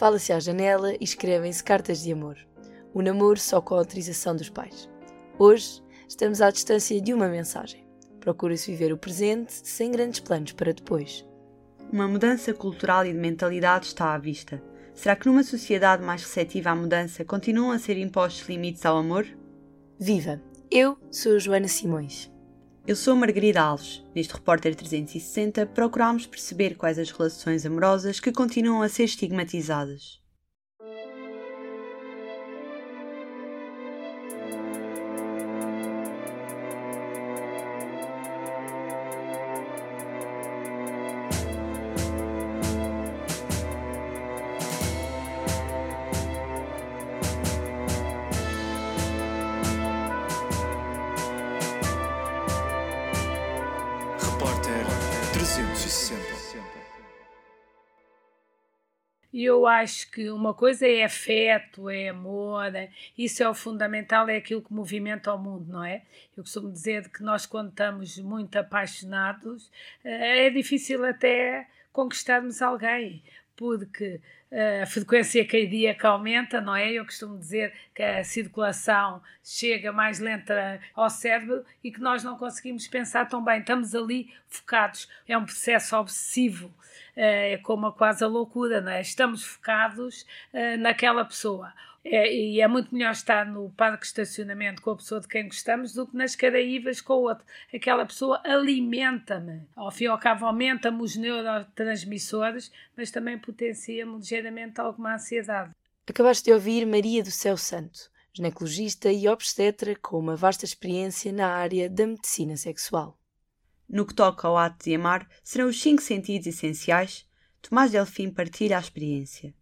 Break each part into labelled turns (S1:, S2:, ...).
S1: Fala-se à janela e escrevem-se cartas de amor. O namoro só com a autorização dos pais. Hoje estamos à distância de uma mensagem. Procura-se viver o presente sem grandes planos para depois.
S2: Uma mudança cultural e de mentalidade está à vista. Será que numa sociedade mais receptiva à mudança continuam a ser impostos limites ao amor?
S1: Viva! Eu sou a Joana Simões.
S2: Eu sou Margarida Alves. Neste Repórter 360 procuramos perceber quais as relações amorosas que continuam a ser estigmatizadas.
S3: Acho que uma coisa é afeto, é amor, é- isso é o fundamental, é aquilo que movimenta o mundo, não é? Eu costumo dizer que nós, quando estamos muito apaixonados, eh, é difícil até conquistarmos alguém, porque eh, a frequência cardíaca aumenta, não é? Eu costumo dizer que a circulação chega mais lenta ao cérebro e que nós não conseguimos pensar tão bem, estamos ali focados. É um processo obsessivo é como quase a loucura, não é? Estamos focados eh, naquela pessoa. É, e é muito melhor estar no parque de estacionamento com a pessoa de quem gostamos do que nas Caraíbas com o outro. Aquela pessoa alimenta-me. Ao fim e ao cabo, aumenta-me os neurotransmissores, mas também potencia-me ligeiramente alguma ansiedade.
S1: Acabaste de ouvir Maria do Céu Santo, ginecologista e obstetra com uma vasta experiência na área da medicina sexual.
S2: No que toca ao ato de amar, serão os cinco sentidos essenciais? Tomás Delfim partilha a experiência.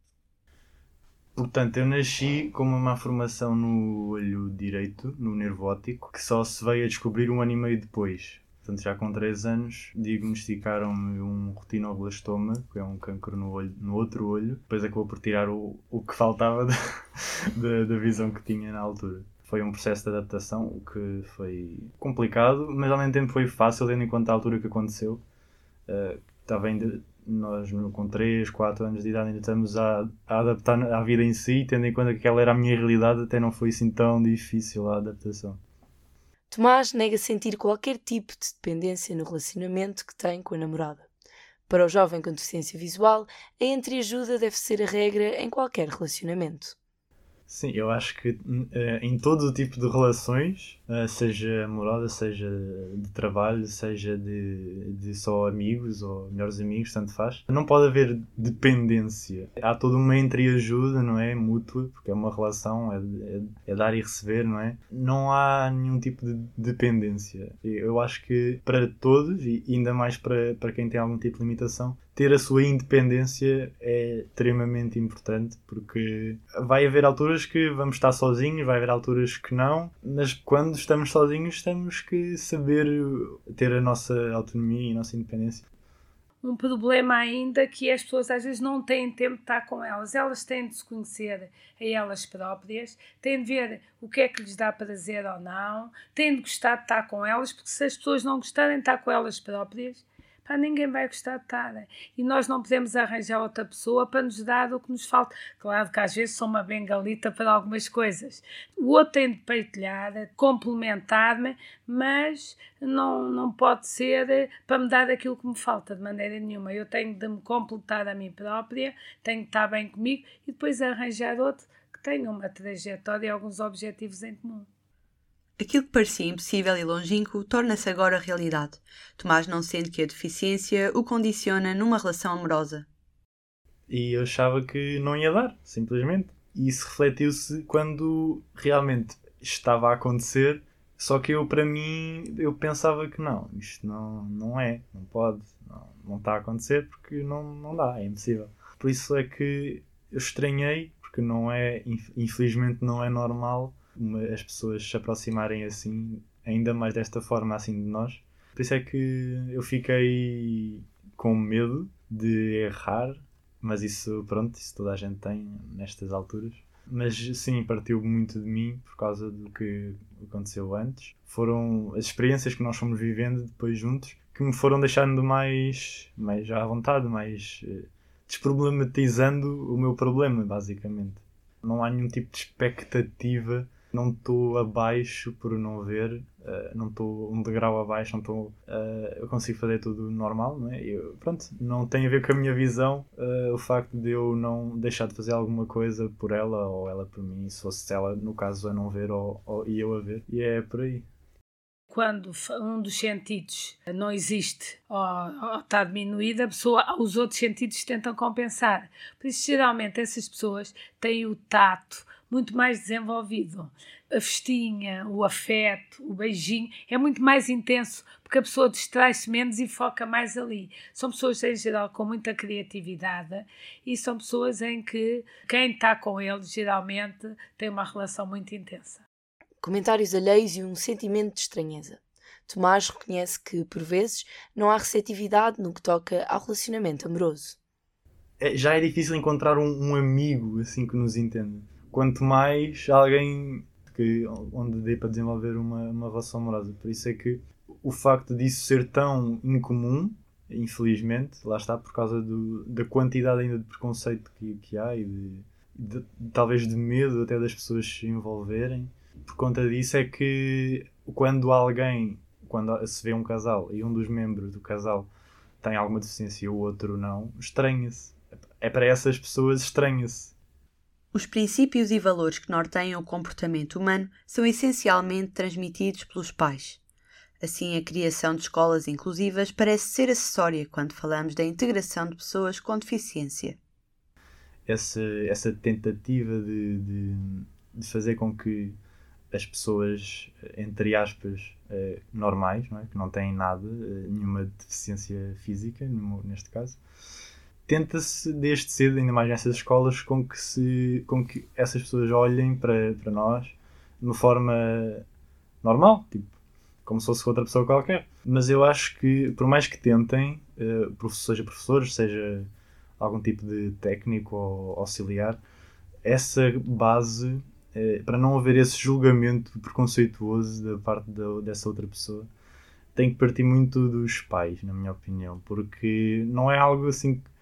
S4: Portanto, eu nasci com uma má formação no olho direito, no nervo óptico, que só se veio a descobrir um ano e meio depois. Portanto, já com 3 anos, diagnosticaram-me um retinoblastoma, que é um cancro no, olho, no outro olho. Depois acabou por tirar o, o que faltava da, da, da visão que tinha na altura. Foi um processo de adaptação, o que foi complicado, mas ao mesmo tempo foi fácil, tendo em conta a altura que aconteceu. Uh, estava ainda, nós com 3, 4 anos de idade ainda estamos a, a adaptar à vida em si, tendo em conta que aquela era a minha realidade, até não foi assim tão difícil a adaptação.
S1: Tomás nega sentir qualquer tipo de dependência no relacionamento que tem com a namorada. Para o jovem com deficiência visual, a entreajuda deve ser a regra em qualquer relacionamento.
S4: Sim, eu acho que uh, em todo o tipo de relações, uh, seja amorosa, seja de trabalho, seja de, de só amigos ou melhores amigos, tanto faz, não pode haver dependência. Há toda uma entreajuda, não é? Mútua, porque é uma relação, é, é, é dar e receber, não é? Não há nenhum tipo de dependência. Eu acho que para todos, e ainda mais para, para quem tem algum tipo de limitação, ter a sua independência é extremamente importante porque vai haver alturas que vamos estar sozinhos, vai haver alturas que não, mas quando estamos sozinhos temos que saber ter a nossa autonomia e a nossa independência.
S3: Um problema ainda que as pessoas às vezes não têm tempo de estar com elas. Elas têm de se conhecer a elas próprias, têm de ver o que é que lhes dá prazer ou não, têm de gostar de estar com elas, porque se as pessoas não gostarem de estar com elas próprias, pá, ninguém vai gostar de estar. E nós não podemos arranjar outra pessoa para nos dar o que nos falta. Claro que às vezes sou uma bengalita para algumas coisas. O outro tem de partilhar, complementar-me, mas não, não pode ser para me dar aquilo que me falta de maneira nenhuma. Eu tenho de me completar a mim própria, tenho de estar bem comigo e depois arranjar outro que tenha uma trajetória e alguns objetivos em comum.
S2: Aquilo que parecia impossível e longínquo torna-se agora realidade. Tomás não sente que a deficiência o condiciona numa relação amorosa.
S4: E eu achava que não ia dar, simplesmente. E isso refletiu-se quando realmente estava a acontecer, só que eu, para mim, eu pensava que não, isto não, não é, não pode, não, não está a acontecer porque não, não dá, é impossível. Por isso é que eu estranhei, porque não é, infelizmente não é normal uma, as pessoas se aproximarem assim, ainda mais desta forma assim de nós. Por isso é que eu fiquei com medo de errar, mas isso, pronto, isso toda a gente tem nestas alturas. Mas sim, partiu muito de mim por causa do que aconteceu antes. Foram as experiências que nós fomos vivendo depois juntos que me foram deixando mais, mais à vontade, mais desproblematizando o meu problema, basicamente. Não há nenhum tipo de expectativa não estou abaixo por não ver, uh, não estou um degrau abaixo, não estou, uh, eu consigo fazer tudo normal, não é? Eu, pronto, não tem a ver com a minha visão uh, o facto de eu não deixar de fazer alguma coisa por ela ou ela por mim, se fosse ela, no caso, a não ver ou, ou e eu a ver, e é por aí
S3: quando um dos sentidos não existe ou, ou, está diminuído, a pessoa, os outros sentidos tentam compensar. Por isso, geralmente, essas pessoas têm o tato, muito mais desenvolvido. A festinha, o afeto, o beijinho é muito mais intenso porque a pessoa distrai-se menos e foca mais ali. São pessoas, em geral, com muita criatividade e são pessoas em que quem está com eles, geralmente, tem uma relação muito intensa.
S1: Comentários alheios e um sentimento de estranheza. Tomás reconhece que, por vezes, não há receptividade no que toca ao relacionamento amoroso.
S4: É, já é difícil encontrar um, um amigo assim que nos entenda quanto mais alguém que, onde dê para desenvolver uma, uma relação amorosa. Por isso é que o facto disso ser tão incomum, infelizmente, lá está, por causa do, da quantidade ainda de preconceito que, que há e de, de, talvez de medo até das pessoas se envolverem. Por conta disso é que quando alguém, quando se vê um casal e um dos membros do casal tem alguma deficiência e o outro não, estranha-se. É para essas pessoas estranha-se
S2: os princípios e valores que norteiam o comportamento humano são essencialmente transmitidos pelos pais. Assim, a criação de escolas inclusivas parece ser acessória quando falamos da integração de pessoas com deficiência.
S4: Essa, essa tentativa de, de, de fazer com que as pessoas, entre aspas, eh, normais, não é? que não têm nada, eh, nenhuma deficiência física, neste caso, tenta-se desde cedo, ainda mais nessas escolas, com que, se, com que essas pessoas olhem para, para nós de uma forma normal, tipo, como se fosse outra pessoa qualquer. Mas eu acho que, por mais que tentem, uh, seja professores, seja algum tipo de técnico ou auxiliar, essa base, uh, para não haver esse julgamento preconceituoso da parte da, dessa outra pessoa, tem que partir muito dos pais, na minha opinião, porque não é algo assim que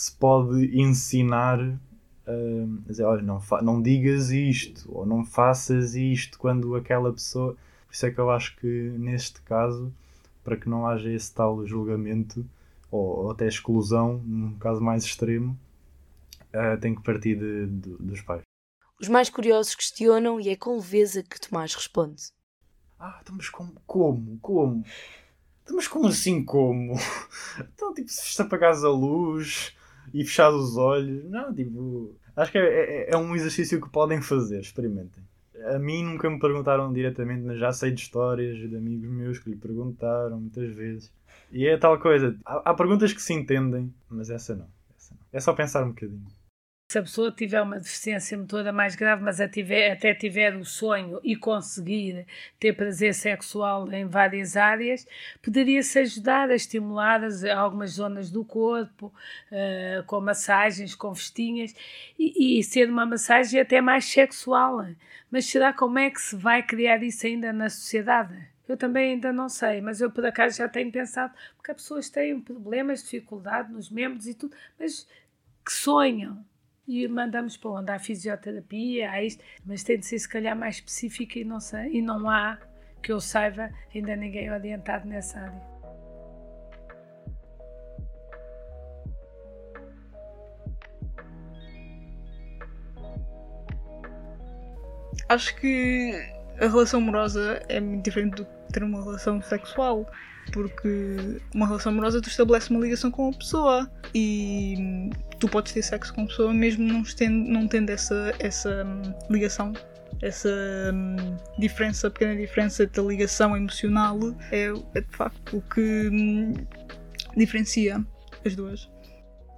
S4: se pode ensinar uh, a dizer, olha, não, não digas isto, ou não faças isto quando aquela pessoa. Por isso é que eu acho que neste caso, para que não haja esse tal julgamento, ou, ou até exclusão, num caso mais extremo, uh, tem que partir de, de, dos pais.
S1: Os mais curiosos questionam e é com leveza que Tomás responde.
S4: Ah, então, mas como? Como? Como? Então, mas como assim como? Então, tipo, se apagares a luz, e fechar os olhos. Não, tipo. Acho que é, é, é, um exercício que podem fazer, experimentem. A mim nunca me perguntaram diretamente, mas já sei de histórias de amigos meus que lhe perguntaram muitas vezes. E é tal coisa. Há, há perguntas que se entendem, mas essa não, essa não. É só pensar um bocadinho
S3: se a pessoa tiver uma deficiência motora mais grave, mas até tiver o sonho e conseguir ter prazer sexual em várias áreas, poderia-se ajudar a estimular as, algumas zonas do corpo, uh, com massagens, com festinhas, e, e, ser uma massagem até mais sexual. Mas será como é que se vai criar isso ainda na sociedade? Eu também ainda não sei, mas eu por acaso já tenho pensado, porque as pessoas têm problemas, dificuldade nos membros e tudo, mas que sonham e mandamos para onde? Há fisioterapia, há isto, mas tem de ser se calhar mais específica e não sei, e não há, que eu saiba, ainda ninguém orientado nessa área.
S5: Acho que a relação amorosa é muito diferente do que ter uma relação sexual porque uma relação amorosa tu estabelece uma ligação com a pessoa e tu podes ter sexo com a pessoa mesmo não tendo, não tendo essa, essa hum, ligação essa hum, diferença, pequena diferença da ligação emocional é, é de facto o que hum, diferencia as duas.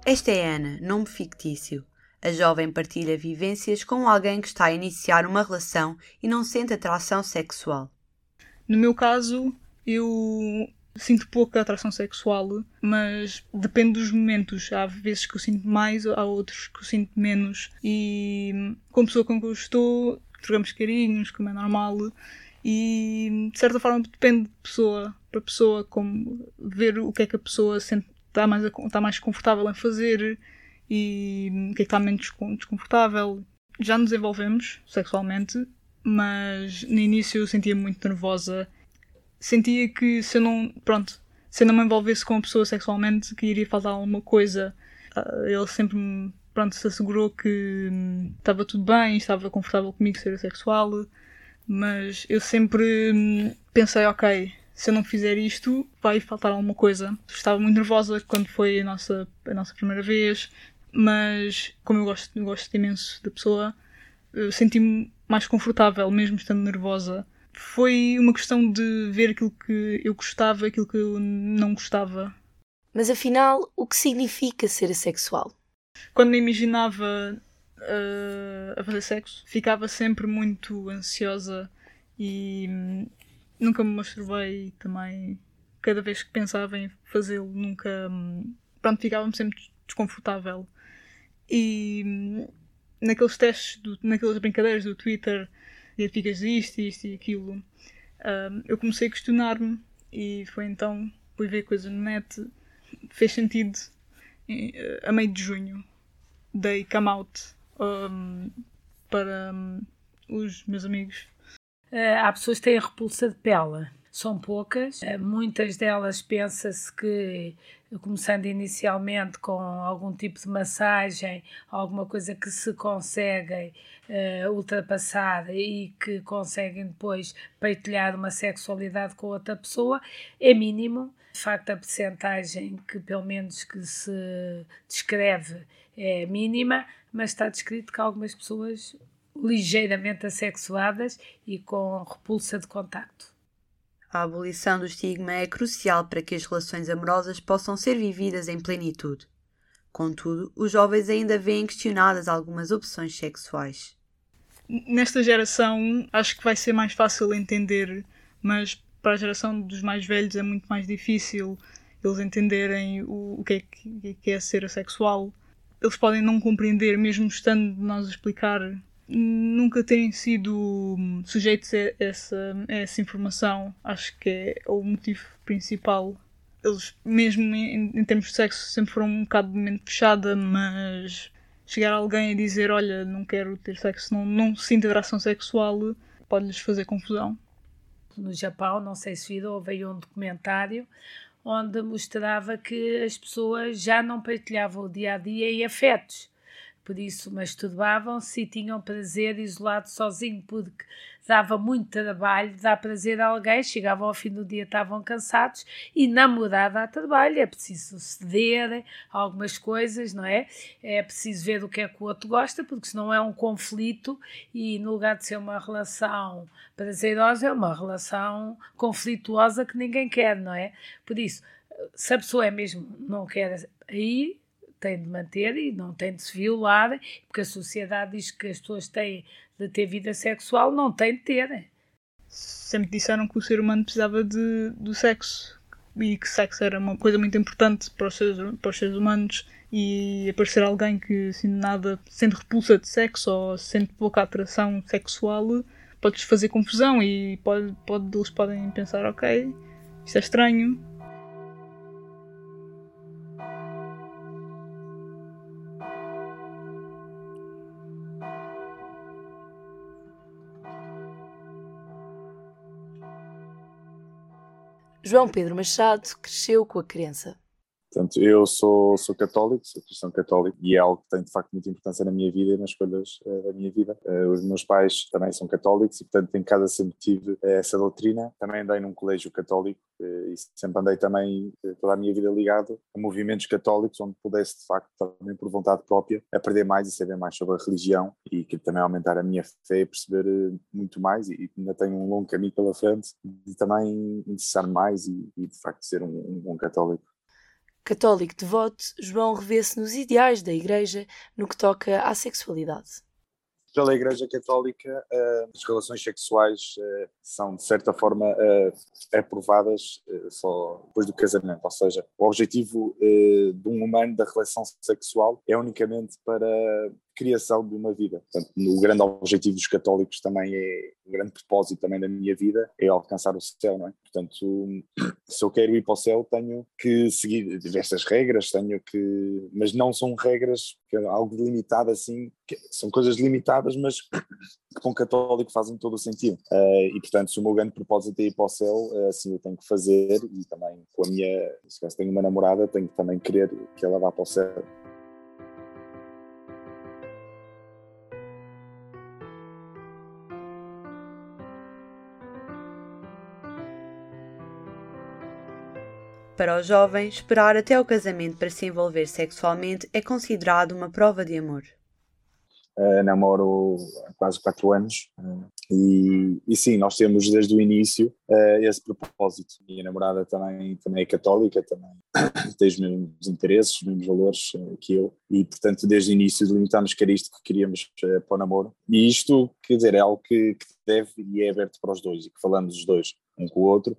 S2: Esta é Ana, nome fictício. A jovem partilha vivências com alguém que está a iniciar uma relação e não sente atração sexual.
S5: No meu caso, eu sinto pouca atração sexual, mas depende dos momentos. Há vezes que eu sinto mais, há outros que eu sinto menos. E com a pessoa com quem eu estou, trocamos carinhos, como é normal. E de certa forma depende de pessoa para pessoa, como ver o que é que a pessoa está mais, está mais confortável em fazer. e o que é que está menos desconfortável. Já nos envolvemos sexualmente, mas no início eu sentia muito nervosa. Sentia que se eu não, pronto, se eu não me envolvesse com a pessoa sexualmente, que iria faltar alguma coisa. Ah, ele sempre me, pronto, se assegurou que hum, estava tudo bem, estava confortável comigo ser sexual, mas eu sempre hum, pensei, ok, se eu não fizer isto, vai faltar alguma coisa. Estava muito nervosa quando foi a nossa, a nossa primeira vez, mas como eu gosto, eu gosto imenso da pessoa, senti-me mais confortável, mesmo estando nervosa. Foi uma questão de ver aquilo que eu gostava e aquilo que eu não gostava.
S1: Mas afinal, o que significa ser assexual?
S5: Quando me imaginava uh, a fazer sexo, ficava sempre muito ansiosa e hum, nunca me masturbei também. Cada vez que pensava em fazê-lo, nunca. Hum, pronto, ficava-me sempre desconfortável. E hum, naqueles testes, do, naquelas brincadeiras do Twitter, identificas isto, isto e aquilo, eu comecei a questionar-me e foi então, fui ver coisas no net, fez sentido. A meio de junho, dei come out um, para um, os meus amigos
S3: eh, há pessoas que têm repulsa de pele. São poucas, eh, muitas delas pensa-se que, começando inicialmente com algum tipo de massagem, alguma coisa que se conseguem uh, ultrapassar e que conseguem depois partilhar uma sexualidade com outra pessoa, é mínimo. De facto, a percentagem que, pelo menos, que se descreve é mínima, mas está descrito que algumas pessoas ligeiramente assexuadas e com repulsa de contacto.
S2: A abolição do estigma é crucial para que as relações amorosas possam ser vividas em plenitude. Contudo, os jovens ainda veem questionadas algumas opções sexuais.
S5: Nesta geração, acho que vai ser mais fácil entender, mas para a geração dos mais velhos é muito mais difícil eles entenderem o, o que, é que, que é ser assexual. Eles podem não compreender, mesmo estando nós a explicar nunca terem sido sujeitos a essa, a essa informação, acho que é o motivo principal. Eles, mesmo em, em termos de sexo, sempre foram um bocado de mente fechada, mas chegar alguém a dizer: Olha, não quero ter sexo, não, não sinto atração sexual, pode-lhes fazer confusão.
S3: No Japão, não sei se viram, houve aí um documentário onde mostrava que as pessoas já não partilhavam o dia a dia em afetos por isso masturbavam-se e tinham prazer isolado sozinho, porque dava muito trabalho, dá prazer a alguém, chegavam ao fim do dia, estavam cansados e namorar dá trabalho, é preciso ceder algumas coisas, não é? É preciso ver o que é que o outro gosta, porque senão é um conflito e no lugar de ser uma relação prazerosa, é uma relação conflituosa que ninguém quer, não é? Por isso, se a pessoa é mesmo não quer aí tem de manter e não tem de se violar, porque a sociedade diz que as pessoas têm de ter vida sexual, não têm de ter.
S5: Sempre disseram que o ser humano precisava de, do sexo e que sexo era uma coisa muito importante para os seres, para os seres humanos e aparecer alguém que assim, nada sente repulsa de sexo ou sente pouca atração sexual pode-lhes fazer confusão e pode, pode, eles podem pensar ok, isto é estranho,
S1: João Pedro Machado cresceu com a crença.
S6: Portanto, eu sou, sou católico, sou cristão católico e é algo que tem de facto muita importância na minha vida e nas escolhas uh, da minha vida. Uh, os meus pais também são católicos e, portanto, em casa sempre tive uh, essa doutrina. Também andei num colégio católico e sempre andei também toda a minha vida ligado a movimentos católicos onde pudesse, de facto, também por vontade própria, aprender mais e saber mais sobre a religião e que também aumentar a minha fé e perceber muito mais. E ainda tenho um longo caminho pela frente de também interessar mais e, e de facto, ser um, um bom católico.
S1: Católico devoto, João revê-se nos ideais da Igreja no que toca à sexualidade.
S6: Pela Igreja Católica, uh, as relações sexuais uh, são, de certa forma, uh, aprovadas só depois do casamento. Ou seja, o objetivo de um humano da relação sexual é unicamente para criação de uma vida. Portanto, o grande objetivo dos católicos também é, o grande propósito também da minha vida é alcançar o céu, não é? Portanto, se eu quero ir para o céu, tenho que seguir diversas regras, tenho que, mas não são regras é algo limitado assim, são coisas limitadas, mas que para um católico fazem todo o sentido. Uh, e portanto, se o meu grande propósito é ir para o céu, uh, assim eu tenho que fazer e também com a minha, se tenho uma namorada, tenho que também querer que ela vá para o céu.
S2: Para os jovens, esperar até o casamento para se envolver sexualmente é considerado uma prova de amor.
S6: Uh, namoro há quase quatro anos uh, e, e, sim, nós temos desde o início uh, esse propósito. Minha namorada também, também é católica, também tem os mesmos interesses, os mesmos valores que eu e, portanto, desde o início delimitámos que era isto que queríamos para o namoro. E isto, quer dizer, é algo que, que deve e é aberto para os dois e que falamos os dois um com o outro,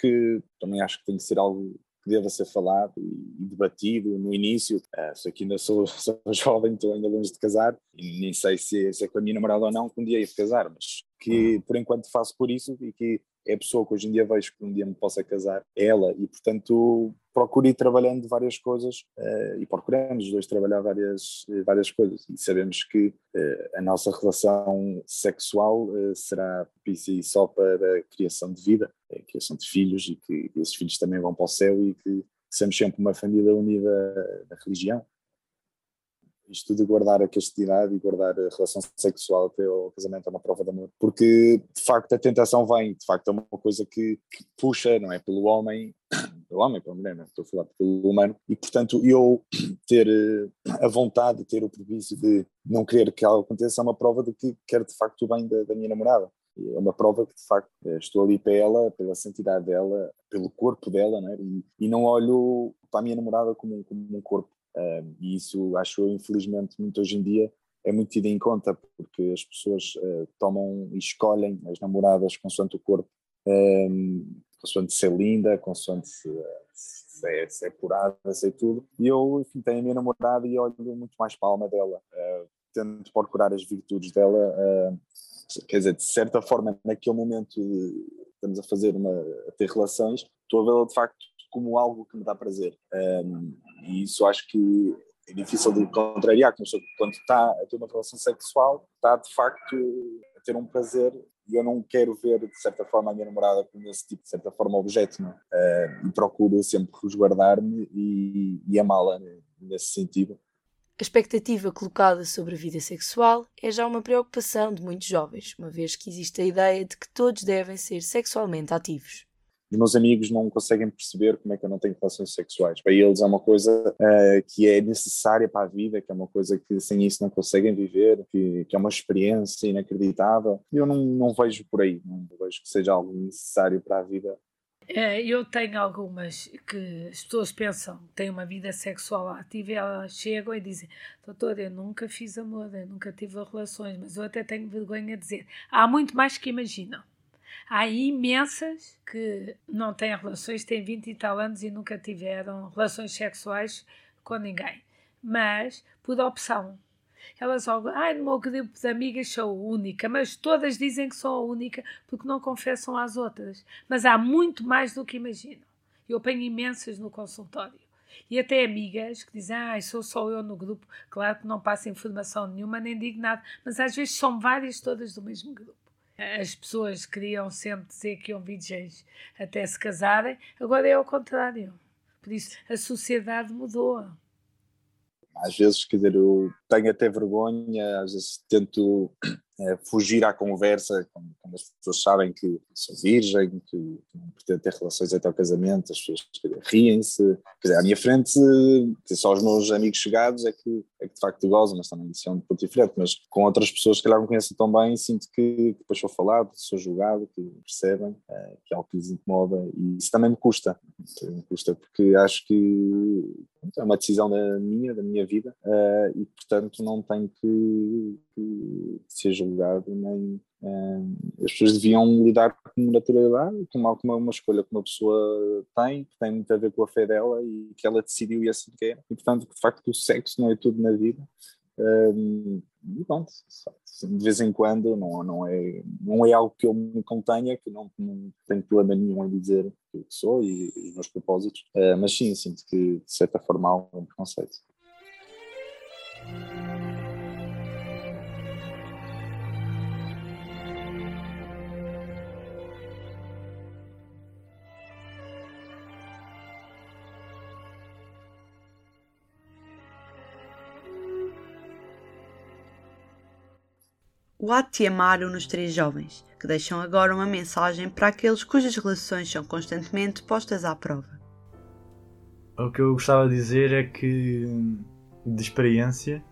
S6: porque também acho que tem que ser algo que deva ser falado e, debatido no início. Uh, sei que ainda sou, sou jovem, estou ainda longe de casar e nem sei se, se é com a minha namorada ou não que um dia ia casar, mas que por enquanto faço por isso e que é a pessoa que hoje em dia vejo que um dia me possa casar, é ela, e portanto procuro ir trabalhando várias coisas uh, e procuramos os dois trabalhar várias, várias coisas. E sabemos que uh, a nossa relação sexual uh, será propícia só para a criação de vida, a criação de filhos e que esses filhos também vão para o céu e que somos sempre uma família unida na religião isto de guardar a castidade e guardar a relação sexual até ao casamento é uma prova de amor, porque de facto a tentação vem, de facto é uma coisa que, que puxa, não é? Pelo homem, pelo homem, pela mulher, não é? estou a falar pelo humano, e portanto eu ter eh, a vontade, ter o prejuízo de não querer que algo aconteça é uma prova de que quero de facto o bem da, da minha namorada. É uma prova que de facto eh, estou ali para ela, pela santidade dela, pelo corpo dela, não é? e, e não olho para a minha namorada como, como um corpo um, e isso acho eu, infelizmente, muito hoje em dia é muito tido em conta, porque as pessoas uh, tomam e escolhem as namoradas consoante o corpo, um, consoante ser linda, consoante se, se, é, se é curada, sei tudo. E eu, enfim, tenho a minha namorada e olho muito mais para a alma dela, uh, tento procurar as virtudes dela. Uh, quer dizer, de certa forma, naquele momento estamos a fazer uma, a ter relações, estou a vê-la de facto como algo que me dá prazer. Um, e isso acho que é difícil de contrariar, quando está a ter uma relação sexual, está de facto a ter um prazer e eu não quero ver, de certa forma, a minha namorada como esse tipo, de certa forma, objeto, não uh, E procuro sempre resguardar-me e, e amá-la nesse sentido.
S1: A expectativa colocada sobre a vida sexual é já uma preocupação de muitos jovens, uma vez que existe a ideia de que todos devem ser sexualmente ativos
S6: os meus amigos não conseguem perceber como é que eu não tenho relações sexuais. Para eles é uma coisa uh, que é necessária para a vida, que é uma coisa que sem isso não conseguem viver, que, que é uma experiência inacreditável. Eu não, não vejo por aí, não vejo que seja algo necessário para a vida.
S3: É, eu tenho algumas que as pessoas pensam têm uma vida sexual ativa e elas chegam e dizem: Doutor, eu nunca fiz amor, eu nunca tive relações, mas eu até tenho vergonha de dizer. Há muito mais que imaginam. Há imensas que não têm relações, têm 20 e tal anos e nunca tiveram relações sexuais com ninguém, mas por opção. Elas só, ai, no meu grupo de amigas sou única, mas todas dizem que sou a única porque não confessam às outras. Mas há muito mais do que imaginam. Eu apanho imensas no consultório. E até amigas que dizem, ah, sou só eu no grupo. Claro que não passa informação nenhuma, nem digo nada, mas às vezes são várias todas do mesmo grupo as pessoas queriam sempre dizer que iam virgens até se casarem, agora é ao contrário. Por isso, a sociedade mudou.
S6: Às vezes, quer dizer, eu tenho até vergonha, às vezes tento fugir à conversa quando, as pessoas sabem que sou virgem, que, não pretendo ter relações até ao casamento, as pessoas riem-se. Quer dizer, à minha frente, só os meus amigos chegados é que, é que de facto gozam, mas também isso é um ponto diferente. Mas com outras pessoas que calhar me conhecem tão bem, sinto que, depois sou falado, sou julgado, que percebem é, que é algo que lhes incomoda e isso também me custa. Me custa porque acho que é uma decisão da minha, da minha vida uh, e portanto não tenho que, que ser julgado nem uh, as pessoas deviam lidar com naturalidade com uma, uma, escolha que uma pessoa tem que tem muito a ver com a fé dela e que ela decidiu e assim quer e portanto de facto o sexo não é tudo na vida. Um, e pronto, de vez em quando não, não, é, não é algo que eu me contenha, que não, não tenho problema nenhum em dizer o que sou e, e os meus propósitos, uh, mas sim, sinto que de certa forma há um preconceito.
S2: O ato de amar nos três jovens, que deixam agora uma mensagem para aqueles cujas relações são constantemente postas à prova.
S4: O que eu gostava de dizer é que, de experiência,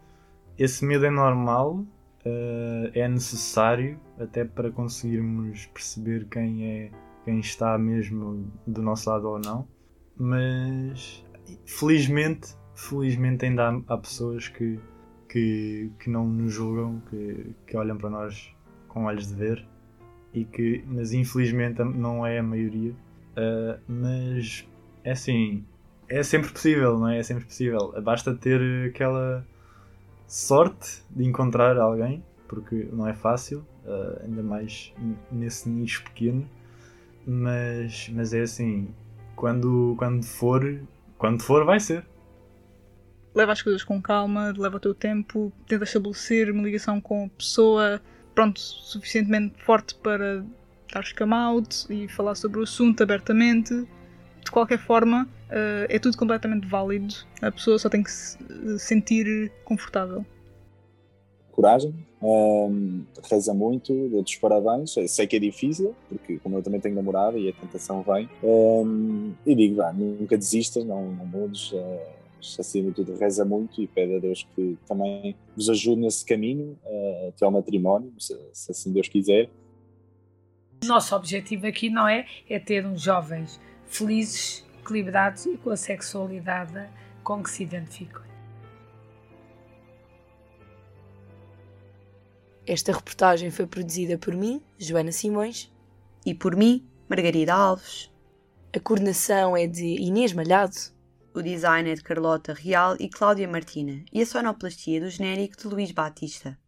S4: esse medo é normal, uh, é necessário até para conseguirmos perceber quem é quem está mesmo do nosso lado ou não. Mas felizmente, felizmente ainda há, há pessoas que que, que não nos julgam, que, que olham para nós com olhos de ver, e que, mas infelizmente não é a maioria. Uh, mas é assim, é sempre possível, não é? É sempre possível. Basta ter aquela sorte de encontrar alguém, porque não é fácil, uh, ainda mais nesse nicho pequeno. Mas, mas é assim, quando, quando for, quando for, vai ser
S5: leva as coisas com calma, leva o teu tempo, tenta estabelecer uma ligação com a pessoa, pronto, suficientemente forte para dar come out e falar sobre o assunto abertamente. De qualquer forma, uh, é tudo completamente válido. A pessoa só tem que se sentir confortável.
S6: Coragem, um, reza muito, dou-te os parabéns. sei que é difícil, porque como eu também tenho namorada e a tentação vem, um, e digo, nunca desistas, não, não mudes. Uh, acima de tudo, reza muito e pede a Deus que também nos ajude nesse caminho uh, até ao matrimónio, se, se, assim Deus quiser.
S3: Nosso objetivo aqui não é, é ter uns jovens felizes, equilibrados e com a sexualidade com que se identificam.
S1: Esta reportagem foi produzida por mim, Joana Simões,
S2: e por mim, Margarida Alves.
S1: A coordenação é de Inês Malhado
S2: o design é de Carlota Real e Cláudia Martina e a sonoplastia do genérico de Luís Batista.